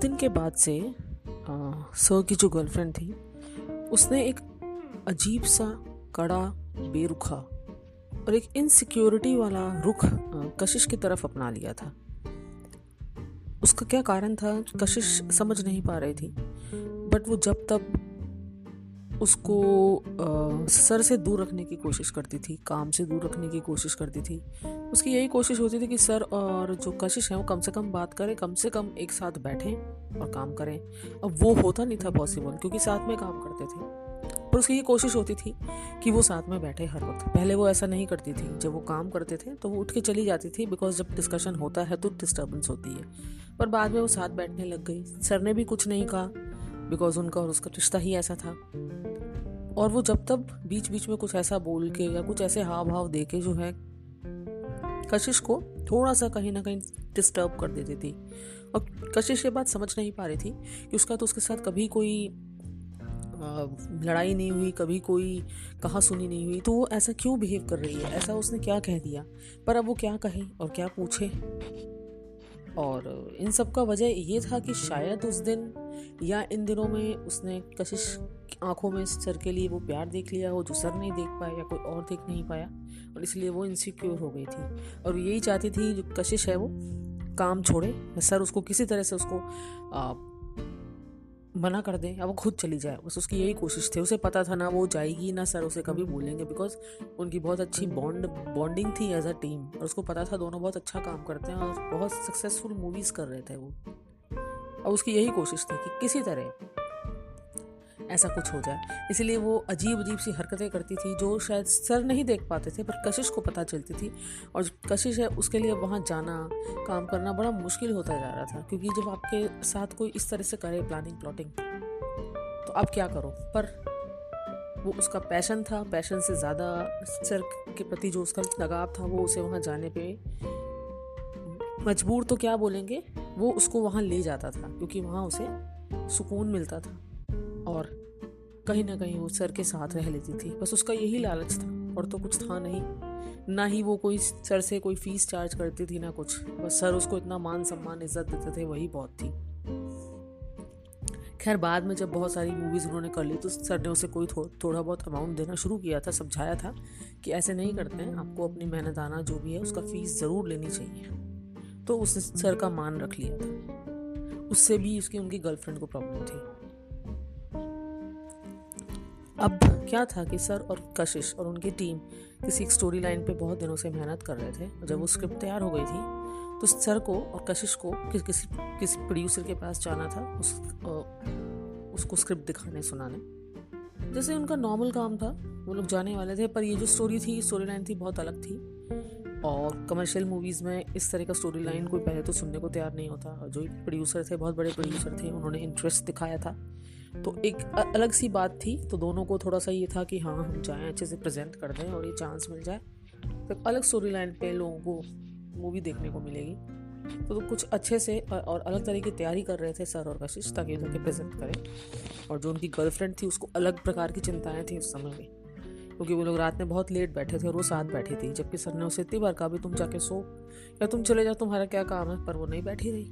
दिन के बाद से सर की जो गर्लफ्रेंड थी, उसने एक अजीब सा कड़ा बेरुखा और एक इनसिक्योरिटी वाला रुख कशिश की तरफ़ अपना लिया था। उसका क्या कारण था, कशिश समझ नहीं पा रही थी बट वो जब तब उसको आ, सर से दूर रखने की कोशिश करती थी काम से दूर रखने की कोशिश करती थी। उसकी यही कोशिश होती थी कि सर और जो कशिश है वो कम से कम बात करें कम से कम एक साथ बैठें और काम करें। अब वो होता नहीं था पॉसिबल क्योंकि साथ में काम करते थे। पर उसकी ये कोशिश होती थी कि वो साथ में बैठे हर वक्त। पहले वो ऐसा नहीं करती थी। जब वो काम करते थे तो वो उठ के चली जाती थी बिकॉज़ जब डिस्कशन होता है तो डिस्टर्बेंस होती है। पर बाद में वो साथ बैठने लग गई। सर ने भी कुछ नहीं कहा। बिकॉज़ उनका और उसका रिश्ता ही ऐसा था। और वो जब तब बीच बीच में कुछ ऐसा बोल के या कुछ ऐसे हाव भाव दे के जो है, कशिश को थोड़ा सा कहीं ना कहीं डिस्टर्ब कर देती थी। और कशिश ये बात समझ नहीं पा रही थी कि उसका तो उसके साथ कभी कोई लड़ाई नहीं हुई, कभी कोई कहा सुनी नहीं हुई तो वो ऐसा क्यों बिहेव कर रही है? ऐसा उसने क्या कह दिया? पर अब वो क्या कहे और क्या पूछे? और इन सब का वजह ये था कि शायद उस दिन या इन दिनों में उसने कशिश आँखों में सर के लिए वो प्यार देख लिया हो जो सर नहीं देख पाया या कोई और देख नहीं पाया और इसलिए वो इनसिक्योर हो गई थी। और यही चाहती थी जो कशिश है वो काम छोड़े सर उसको किसी तरह से उसको आ, मना कर दे या वो खुद चली जाए। बस उसकी यही कोशिश थी। उसे पता था ना वो जाएगी ना सर उसे कभी बोलेंगे बिकॉज़ उनकी बहुत अच्छी बॉन्ड बॉन्डिंग थी एज अ टीम और उसको पता था दोनों बहुत अच्छा काम करते हैं और बहुत सक्सेसफुल मूवीज़ कर रहे थे वो। और उसकी यही कोशिश थी कि किसी तरह ऐसा कुछ हो जाए। इसलिए वो अजीब अजीब सी हरकतें करती थी जो शायद सर नहीं देख पाते थे, पर कशिश को पता चलती थी। और कशिश है उसके लिए वहाँ जाना, काम करना बड़ा मुश्किल होता जा रहा था, क्योंकि जब आपके साथ कोई इस तरह से करे प्लानिंग प्लॉटिंग तो आप क्या करो? पर वो उसका पैशन था पैशन से ज़्यादा सर के प्रति जो उसका लगाव था, वो उसे वहाँ जाने पे मजबूर तो क्या बोलेंगे? वो उसको वहाँ ले जाता था क्योंकि वहाँ उसे सुकून मिलता था। और कहीं ना कहीं वो सर के साथ रह लेती थी। बस उसका यही लालच था और तो कुछ था नहीं। ना ही वो कोई सर से कोई फ़ीस चार्ज करती थी ना कुछ। बस सर उसको इतना मान सम्मान इज़्ज़त देते थे वही बहुत थी। खैर बाद में जब बहुत सारी मूवीज़ उन्होंने कर ली तो सर ने उसे कोई थो, थोड़ा बहुत अमाउंट देना शुरू किया था समझाया था कि ऐसे नहीं करते हैं। आपको अपनी मेहनत आना जो भी है उसका फ़ीस ज़रूर लेनी चाहिए। तो उसने सर का मान रख लिया था। उससे भी उसकी उनकी गर्लफ्रेंड को प्रॉब्लम थी। अब क्या था कि सर और कशिश और उनकी टीम किसी एक स्टोरी लाइन पे बहुत दिनों से मेहनत कर रहे थे। जब वो स्क्रिप्ट तैयार हो गई थी तो सर को और कशिश को कि, किसी किसी प्रोड्यूसर के पास जाना था उस उसको स्क्रिप्ट दिखाने सुनाने। जैसे उनका नॉर्मल काम था वो लोग जाने वाले थे पर ये जो स्टोरी थी स्टोरी लाइन थी बहुत अलग थी। और कमर्शियल मूवीज़ में इस तरह का स्टोरी लाइन कोई पहले तो सुनने को तैयार नहीं होता। जो एक प्रोड्यूसर थे बहुत बड़े प्रोड्यूसर थे उन्होंने इंटरेस्ट दिखाया था। तो एक अलग सी बात थी तो दोनों को थोड़ा सा ये था कि हाँ हम जाएँ अच्छे से प्रेजेंट कर दें और ये चांस मिल जाए। तो अलग स्टोरी लाइन पे लोगों को मूवी देखने को मिलेगी। तो, तो कुछ अच्छे से और अलग तरह की तैयारी कर रहे थे सर और कशिश ताकि उनके प्रेजेंट करें। और जो उनकी गर्लफ्रेंड थी उसको अलग प्रकार की चिंताएँ थी उस समय में। क्योंकि वो लोग रात में बहुत लेट बैठे थे और वो साथ बैठी थी, जबकि सर ने उसे इतनी बार कहा भी तुम जाके सो। या तुम चले जाओ, तुम्हारा क्या काम है? पर वो नहीं बैठी रही।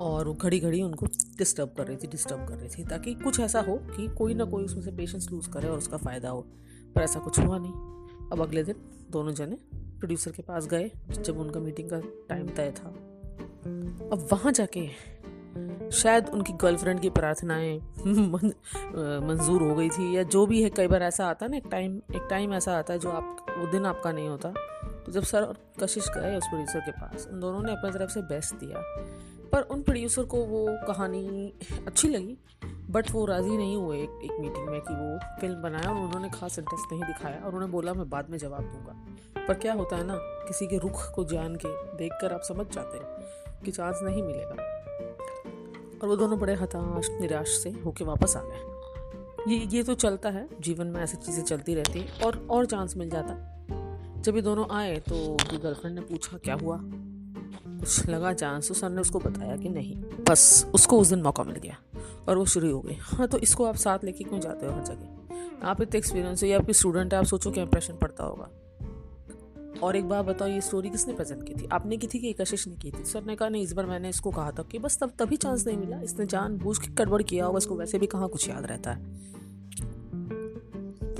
और घड़ी घड़ी उनको डिस्टर्ब कर रही थी डिस्टर्ब कर रही थी, ताकि कुछ ऐसा हो कि कोई ना कोई उसमें से पेशेंस लूज़ करे और उसका फ़ायदा हो। पर ऐसा कुछ हुआ नहीं। अब अगले दिन दोनों जने प्रोड्यूसर के पास गए, जब उनका मीटिंग का टाइम तय था। अब वहाँ जाके शायद उनकी गर्लफ्रेंड की प्रार्थनाएँ मंजूर हो गई थी या जो भी है कई बार ऐसा आता है ना एक टाइम एक टाइम ऐसा आता है जो आप वो दिन आपका नहीं होता। तो जब सर और कशिश गए उस प्रोड्यूसर के पास उन दोनों ने अपनी तरफ़ से बेस्ट दिया। पर उन प्रोड्यूसर को वो कहानी अच्छी लगी बट वो राज़ी नहीं हुए एक, एक मीटिंग में कि वो फ़िल्म बनाया और उन्होंने खास इंटरेस्ट नहीं दिखाया और उन्होंने बोला मैं बाद में जवाब दूँगा। पर क्या होता है ना किसी के रुख को जान के देख कर आप समझ जाते हैं कि चांस नहीं मिलेगा। और वो दोनों बड़े हताश, निराश से होके वापस आ गए। ये ये तो चलता है, जीवन में ऐसी चीज़ें चलती रहती हैं और और चांस मिल जाता। जब ये दोनों आए तो उनकी गर्लफ्रेंड ने पूछा, क्या हुआ? कुछ लगा चांस तो सर ने उसको बताया कि नहीं। बस, उसको उस दिन मौका मिल गया और वो शुरू हो गई। हाँ तो इसको आप साथ लेके क्यों जाते हो हर जगह? आप इतने एक्सपीरियंस हो, या आपकी स्टूडेंट है, आप सोचो क्या इंप्रेशन पड़ता होगा। और एक बार बताओ, ये स्टोरी किसने प्रेजेंट की थी? आपने की थी कि कशिश ने की थी? सर ने कहा, नहीं, इस बार मैंने इसको कहा था कि बस तब, तभी चांस नहीं मिला। इसने जान बूझ के गड़बड़ किया होगा, इसको वैसे भी कहाँ कुछ याद रहता है?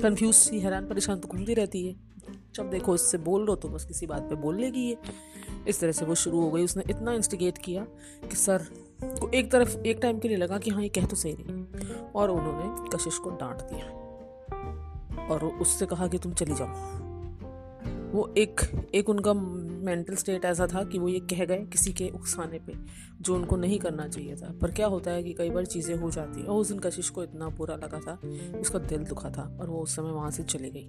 कन्फ्यूज़ सी, हैरान, परेशान तो घूमती रहती है। जब देखो, इससे बोल लो तो बस किसी बात पे बोल लेगी ये। इस तरह से वो शुरू हो गई। उसने इतना इंस्टिगेट किया कि सर को एक तरफ़, एक टाइम के लिए लगा कि हाँ ये कह तो सही नहीं और उन्होंने कशिश को डांट दिया। और उससे कहा कि, तुम चली जाओ। वो एक एक उनका मेंटल स्टेट ऐसा था कि वो ये कह गए किसी के उकसाने पे, जो उनको नहीं करना चाहिए था। पर क्या होता है कि कई बार चीज़ें हो जाती हैं और उस दिन कशिश को इतना बुरा लगा था, उसका दिल दुखा था और वो उस समय वहाँ से चली गई।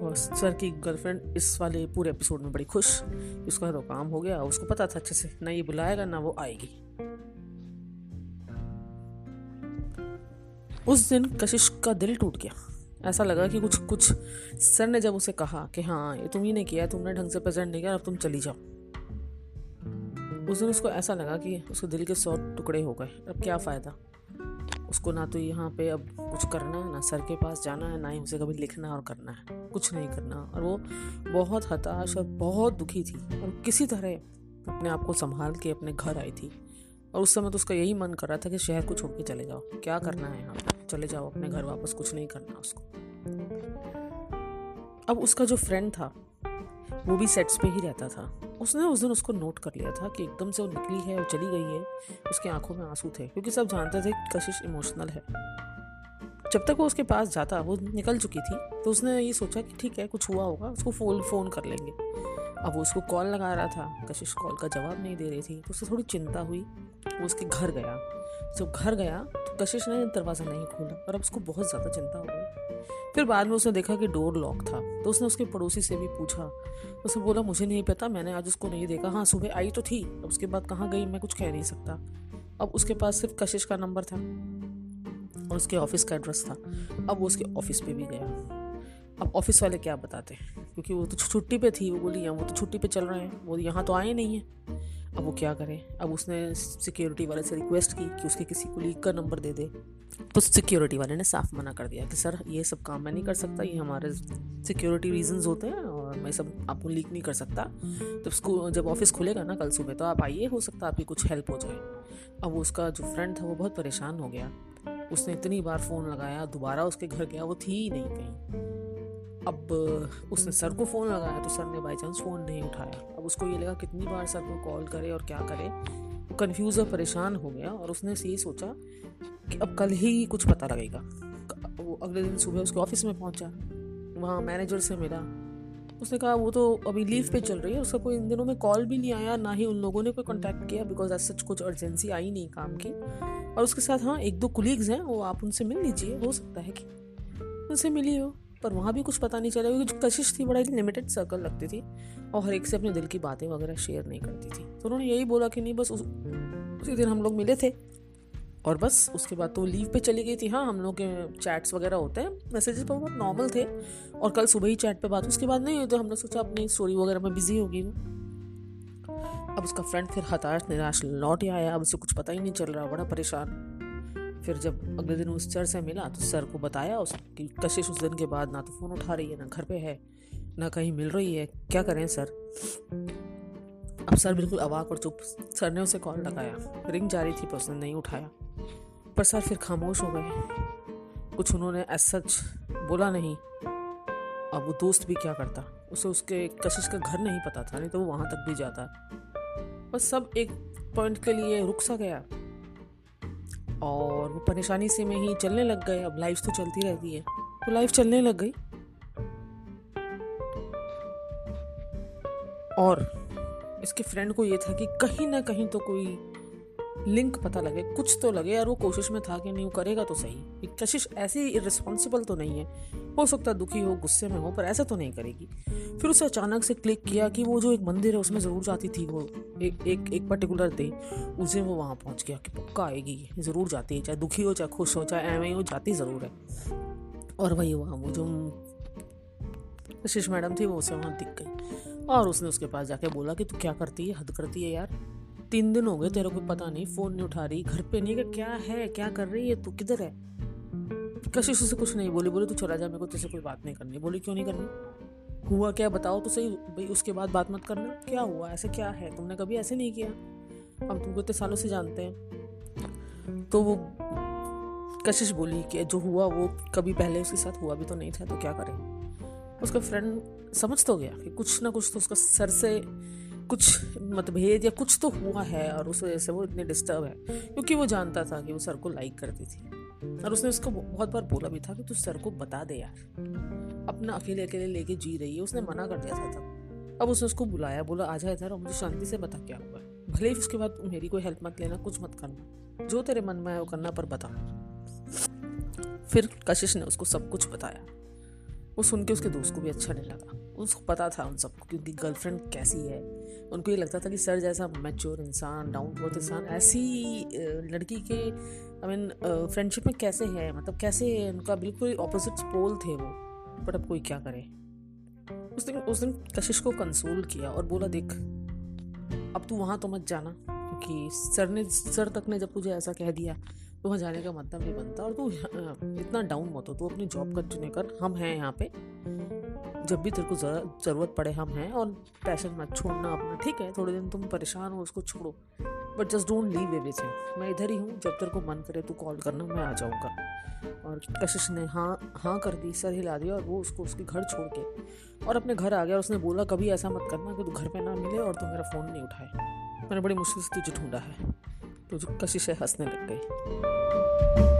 और सर की गर्लफ्रेंड इस वाले पूरे एपिसोड में बड़ी खुश उसका तो काम हो गया, उसको पता था अच्छे से, ना ये बुलाएगा, ना वो आएगी। उस दिन कशिश का दिल टूट गया। ऐसा लगा कि कुछ कुछ सर ने जब उसे कहा कि हाँ ये तुम ही ने किया, तुमने ढंग से प्रेजेंट नहीं किया, अब तुम चली जाओ। उस दिन उसको ऐसा लगा कि उसके दिल के सौ टुकड़े हो गए, अब क्या फ़ायदा? उसको ना तो यहाँ पे अब कुछ करना है, ना सर के पास जाना है, ना ही उसे कभी लिखना और करना है। कुछ नहीं करना। और वो बहुत हताश और बहुत दुखी थी और किसी तरह अपने आप को संभाल के अपने घर आई थी। और उस समय तो उसका यही मन कर रहा था कि शहर को छोड़ के चले जाओ। क्या करना है यहाँ चले जाओ अपने घर वापस, कुछ नहीं करना उसको। अब उसका जो फ्रेंड था, वो भी सेट्स पे ही रहता था। उसने उस दिन उसको नोट कर लिया था कि एकदम से वो निकली है और चली गई है, उसकी आँखों में आँसू थे, क्योंकि सब जानते थे कशिश इमोशनल है। जब तक वो उसके पास जाता, वो निकल चुकी थी तो उसने ये सोचा कि ठीक है, कुछ हुआ होगा, उसको फ़ोन फ़ोन कर लेंगे। अब वो उसको कॉल लगा रहा था, कशिश कॉल का जवाब नहीं दे रही थी तो उसे थोड़ी चिंता हुई, वो उसके घर गया। जब घर गया तो कशिश ने दरवाज़ा नहीं खोला और अब उसको बहुत ज़्यादा चिंता हो गई। फिर बाद में उसने देखा कि डोर लॉक था तो उसने उसके पड़ोसी से भी पूछा। उसने बोला, मुझे नहीं पता, मैंने आज उसको नहीं देखा। हाँ सुबह आई तो थी, अब उसके बाद कहाँ गई, मैं कुछ कह नहीं सकता। अब उसके पास सिर्फ़ कशिश का नंबर था और उसके ऑफ़िस का एड्रेस था। अब वो उसके ऑफ़िस पे भी गया। अब ऑफ़िस वाले क्या बताते हैं? क्योंकि वो तो छुट्टी पे थी, वो बोली वो तो छुट्टी पे चल रहे हैं, वो यहाँ तो आए नहीं है। अब वो क्या करे? अब उसने सिक्योरिटी वाले से रिक्वेस्ट की कि उसके किसी को लीक का नंबर दे दे। तो सिक्योरिटी वाले ने साफ़ मना कर दिया कि, सर, ये सब काम मैं नहीं कर सकता, ये हमारे सिक्योरिटी रीजंस होते हैं और मैं सब आपको लीक नहीं कर सकता। तो उसको जब ऑफ़िस खुलेगा ना कल सुबह तो आप आइए, हो सकता है आपकी कुछ हेल्प हो जाए। अब उसका जो फ्रेंड था, वो बहुत परेशान हो गया। उसने इतनी बार फ़ोन लगाया, दोबारा उसके घर गया, वो थी ही नहीं कहीं। अब उसने सर को फ़ोन लगाया तो सर ने बाई चांस फ़ोन नहीं उठाया। अब उसको ये लगा कितनी बार सर को कॉल करे और क्या करे। वो कन्फ्यूज़ और परेशान हो गया और उसने से यही सोचा कि अब कल ही कुछ पता लगेगा। वो अगले दिन सुबह उसके ऑफ़िस में पहुँचा, वहाँ मैनेजर से मिला। उसने कहा, वो तो अभी लीव पे चल रही है, उसका कोई इन दिनों में कॉल भी नहीं आया, ना ही उन लोगों ने कोई कांटेक्ट किया बिकॉज़ एज सच कुछ अर्जेंसी आई नहीं काम की। और उसके साथ हाँ एक दो कुलीग्स हैं, वो आप उनसे मिल लीजिए, हो सकता है कि उनसे मिली हो। पर वहाँ भी कुछ पता नहीं चला क्योंकि जो कशिश थी बड़ा लिमिटेड सर्कल लगती थी और हर एक से अपने दिल की बातें वगैरह शेयर नहीं करती थी। तो उन्होंने यही बोला कि नहीं बस उस, उसी दिन हम लोग मिले थे और बस उसके बाद तो लीव पे चली गई थी। हाँ हम लोग के चैट्स वगैरह होते हैं मैसेजेस पर बहुत नॉर्मल थे और कल सुबह ही चैट पे बात उसके बाद नहीं हुई तो हमने सोचा अपनी स्टोरी वगैरह में बिज़ी होगी वो। अब उसका फ्रेंड फिर हताश निराश लौट आया। अब उसे कुछ पता ही नहीं चल रहा बड़ा परेशान। फिर जब अगले दिन उस सर से मिला तो सर को बताया उस कि कशिश उस दिन के बाद ना तो फ़ोन उठा रही है, ना घर पे है, ना कहीं मिल रही है। क्या करें सर? अब सर बिल्कुल अवाक और चुप। सर ने उसे कॉल लगाया। रिंग जारी थी, पर उसने नहीं उठाया। पर सर फिर खामोश हो गए। कुछ उन्होंने एज सच बोला नहीं। अब वो दोस्त भी क्या करता? उसे उसके कशिश का घर नहीं पता था, नहीं तो वो वहाँ तक भी जाता। बस सब एक पॉइंट के लिए रुक सा गया। और वो परेशानी से में ही चलने लग गए। अब लाइफ तो चलती रहती है। तो लाइफ चलने लग गई। और इसके फ्रेंड को ये था कि कहीं ना कहीं तो कोई लिंक पता लगे। कुछ तो लगे यार, वो कोशिश में था कि नहीं, वो करेगा तो सही। कशिश ऐसी रिस्पॉन्सिबल तो नहीं है हो सकता है दुखी हो, गुस्से में हो, पर ऐसा तो नहीं करेगी। फिर उसे अचानक से क्लिक किया कि वो जो एक मंदिर है, उसमें ज़रूर जाती थी, वो एक एक एक पर्टिकुलर डे उसे वो वहाँ पहुँच गया कि पक्का आएगी, ज़रूर जाती है, चाहे दुखी हो, चाहे खुश हो, चाहे एवं हो, जाती ज़रूर है। और वही वहाँ वो जो कशिश मैडम थी, वो उसे वहाँ दिख गई। और उसने उसके पास जाके बोला कि तू क्या करती है? हद करती है यार। तीन दिन हो गए, तेरे को पता नहीं फ़ोन नहीं उठा रही, घर पे नहीं क्या है? क्या कर रही है? तू किधर है? कशिश उसे कुछ नहीं बोली? बोली, तू चला जा, मेरे को तुझसे कोई बात नहीं करनी। बोली, क्यों नहीं करनी? हुआ क्या? बताओ तो सही, भाई, उसके बाद बात मत करना। क्या हुआ? ऐसे क्या है? तुमने कभी ऐसे नहीं किया? हम तुमको इतने सालों से जानते हैं। तो वो कशिश बोली कि जो हुआ, वो कभी पहले उसके साथ हुआ भी तो नहीं था तो क्या करें? उसका फ्रेंड समझ तो गया कि कुछ ना कुछ तो उसका सर से कुछ मतभेद या कुछ तो हुआ है, और उस वजह से वो इतने डिस्टर्ब है, क्योंकि वो जानता था कि वो सर को लाइक करती थी। और उसने उसको बहुत बार बोला भी था कि तू सर को बता दे यार। अपना अकेले अकेले लेके जी रही है, उसने मना कर दिया था तब। अब उसने उसको बुलाया, बोला, आ जाए इधर और मुझे शांति से बता क्या हुआ भले ही उसके बाद मेरी कोई हेल्प मत लेना, कुछ मत करना। जो तेरे मन में आया वो करना, पर बता। फिर कशिश ने उसको सब कुछ बताया। वो सुन के उसके दोस्त को भी अच्छा नहीं लगा। उसको पता था उन सबको कि उनकी गर्लफ्रेंड कैसी है। उनको ये लगता था कि सर जैसा मैच्योर इंसान डाउन टू अर्थ इंसान, ऐसी लड़की के आई मीन फ्रेंडशिप में कैसे है? मतलब कैसे है? उनका बिल्कुल ऑपोजिट पोल थे वो। बट अब कोई क्या करे? उस दिन उस दिन कशिश को कंसोल किया और बोला, देख, अब तू वहाँ तो मत जाना, क्योंकि सर ने, सर तक ने जब तुझे ऐसा कह दिया तो वहाँ जाने का मतलब नहीं बनता और तू इतना डाउन मत हो, तू अपनी जॉब कंटिन्यू कर, हम हैं यहाँ पे। जब भी तेरे को ज़रूरत पड़े, हम हैं और पैशन मत छोड़ना अपना, ठीक है? थोड़े दिन तुम परेशान हो, उसको छोड़ो। But just don't leave everything मैं इधर ही हूँ, जब तेरे को मन करे, तू कॉल करना, मैं आ जाऊँगा। और कशिश ने हाँ हाँ कर दी, सर हिला दिया और वो उसको, उसके घर छोड़ के। और अपने घर आ गया और उसने बोला, कभी ऐसा मत करना कि तू घर पे ना मिले और तू मेरा फ़ोन नहीं उठाए। मैंने बड़ी मुश्किल से तुझे ढूंढा है। तो से हंसने लग गई?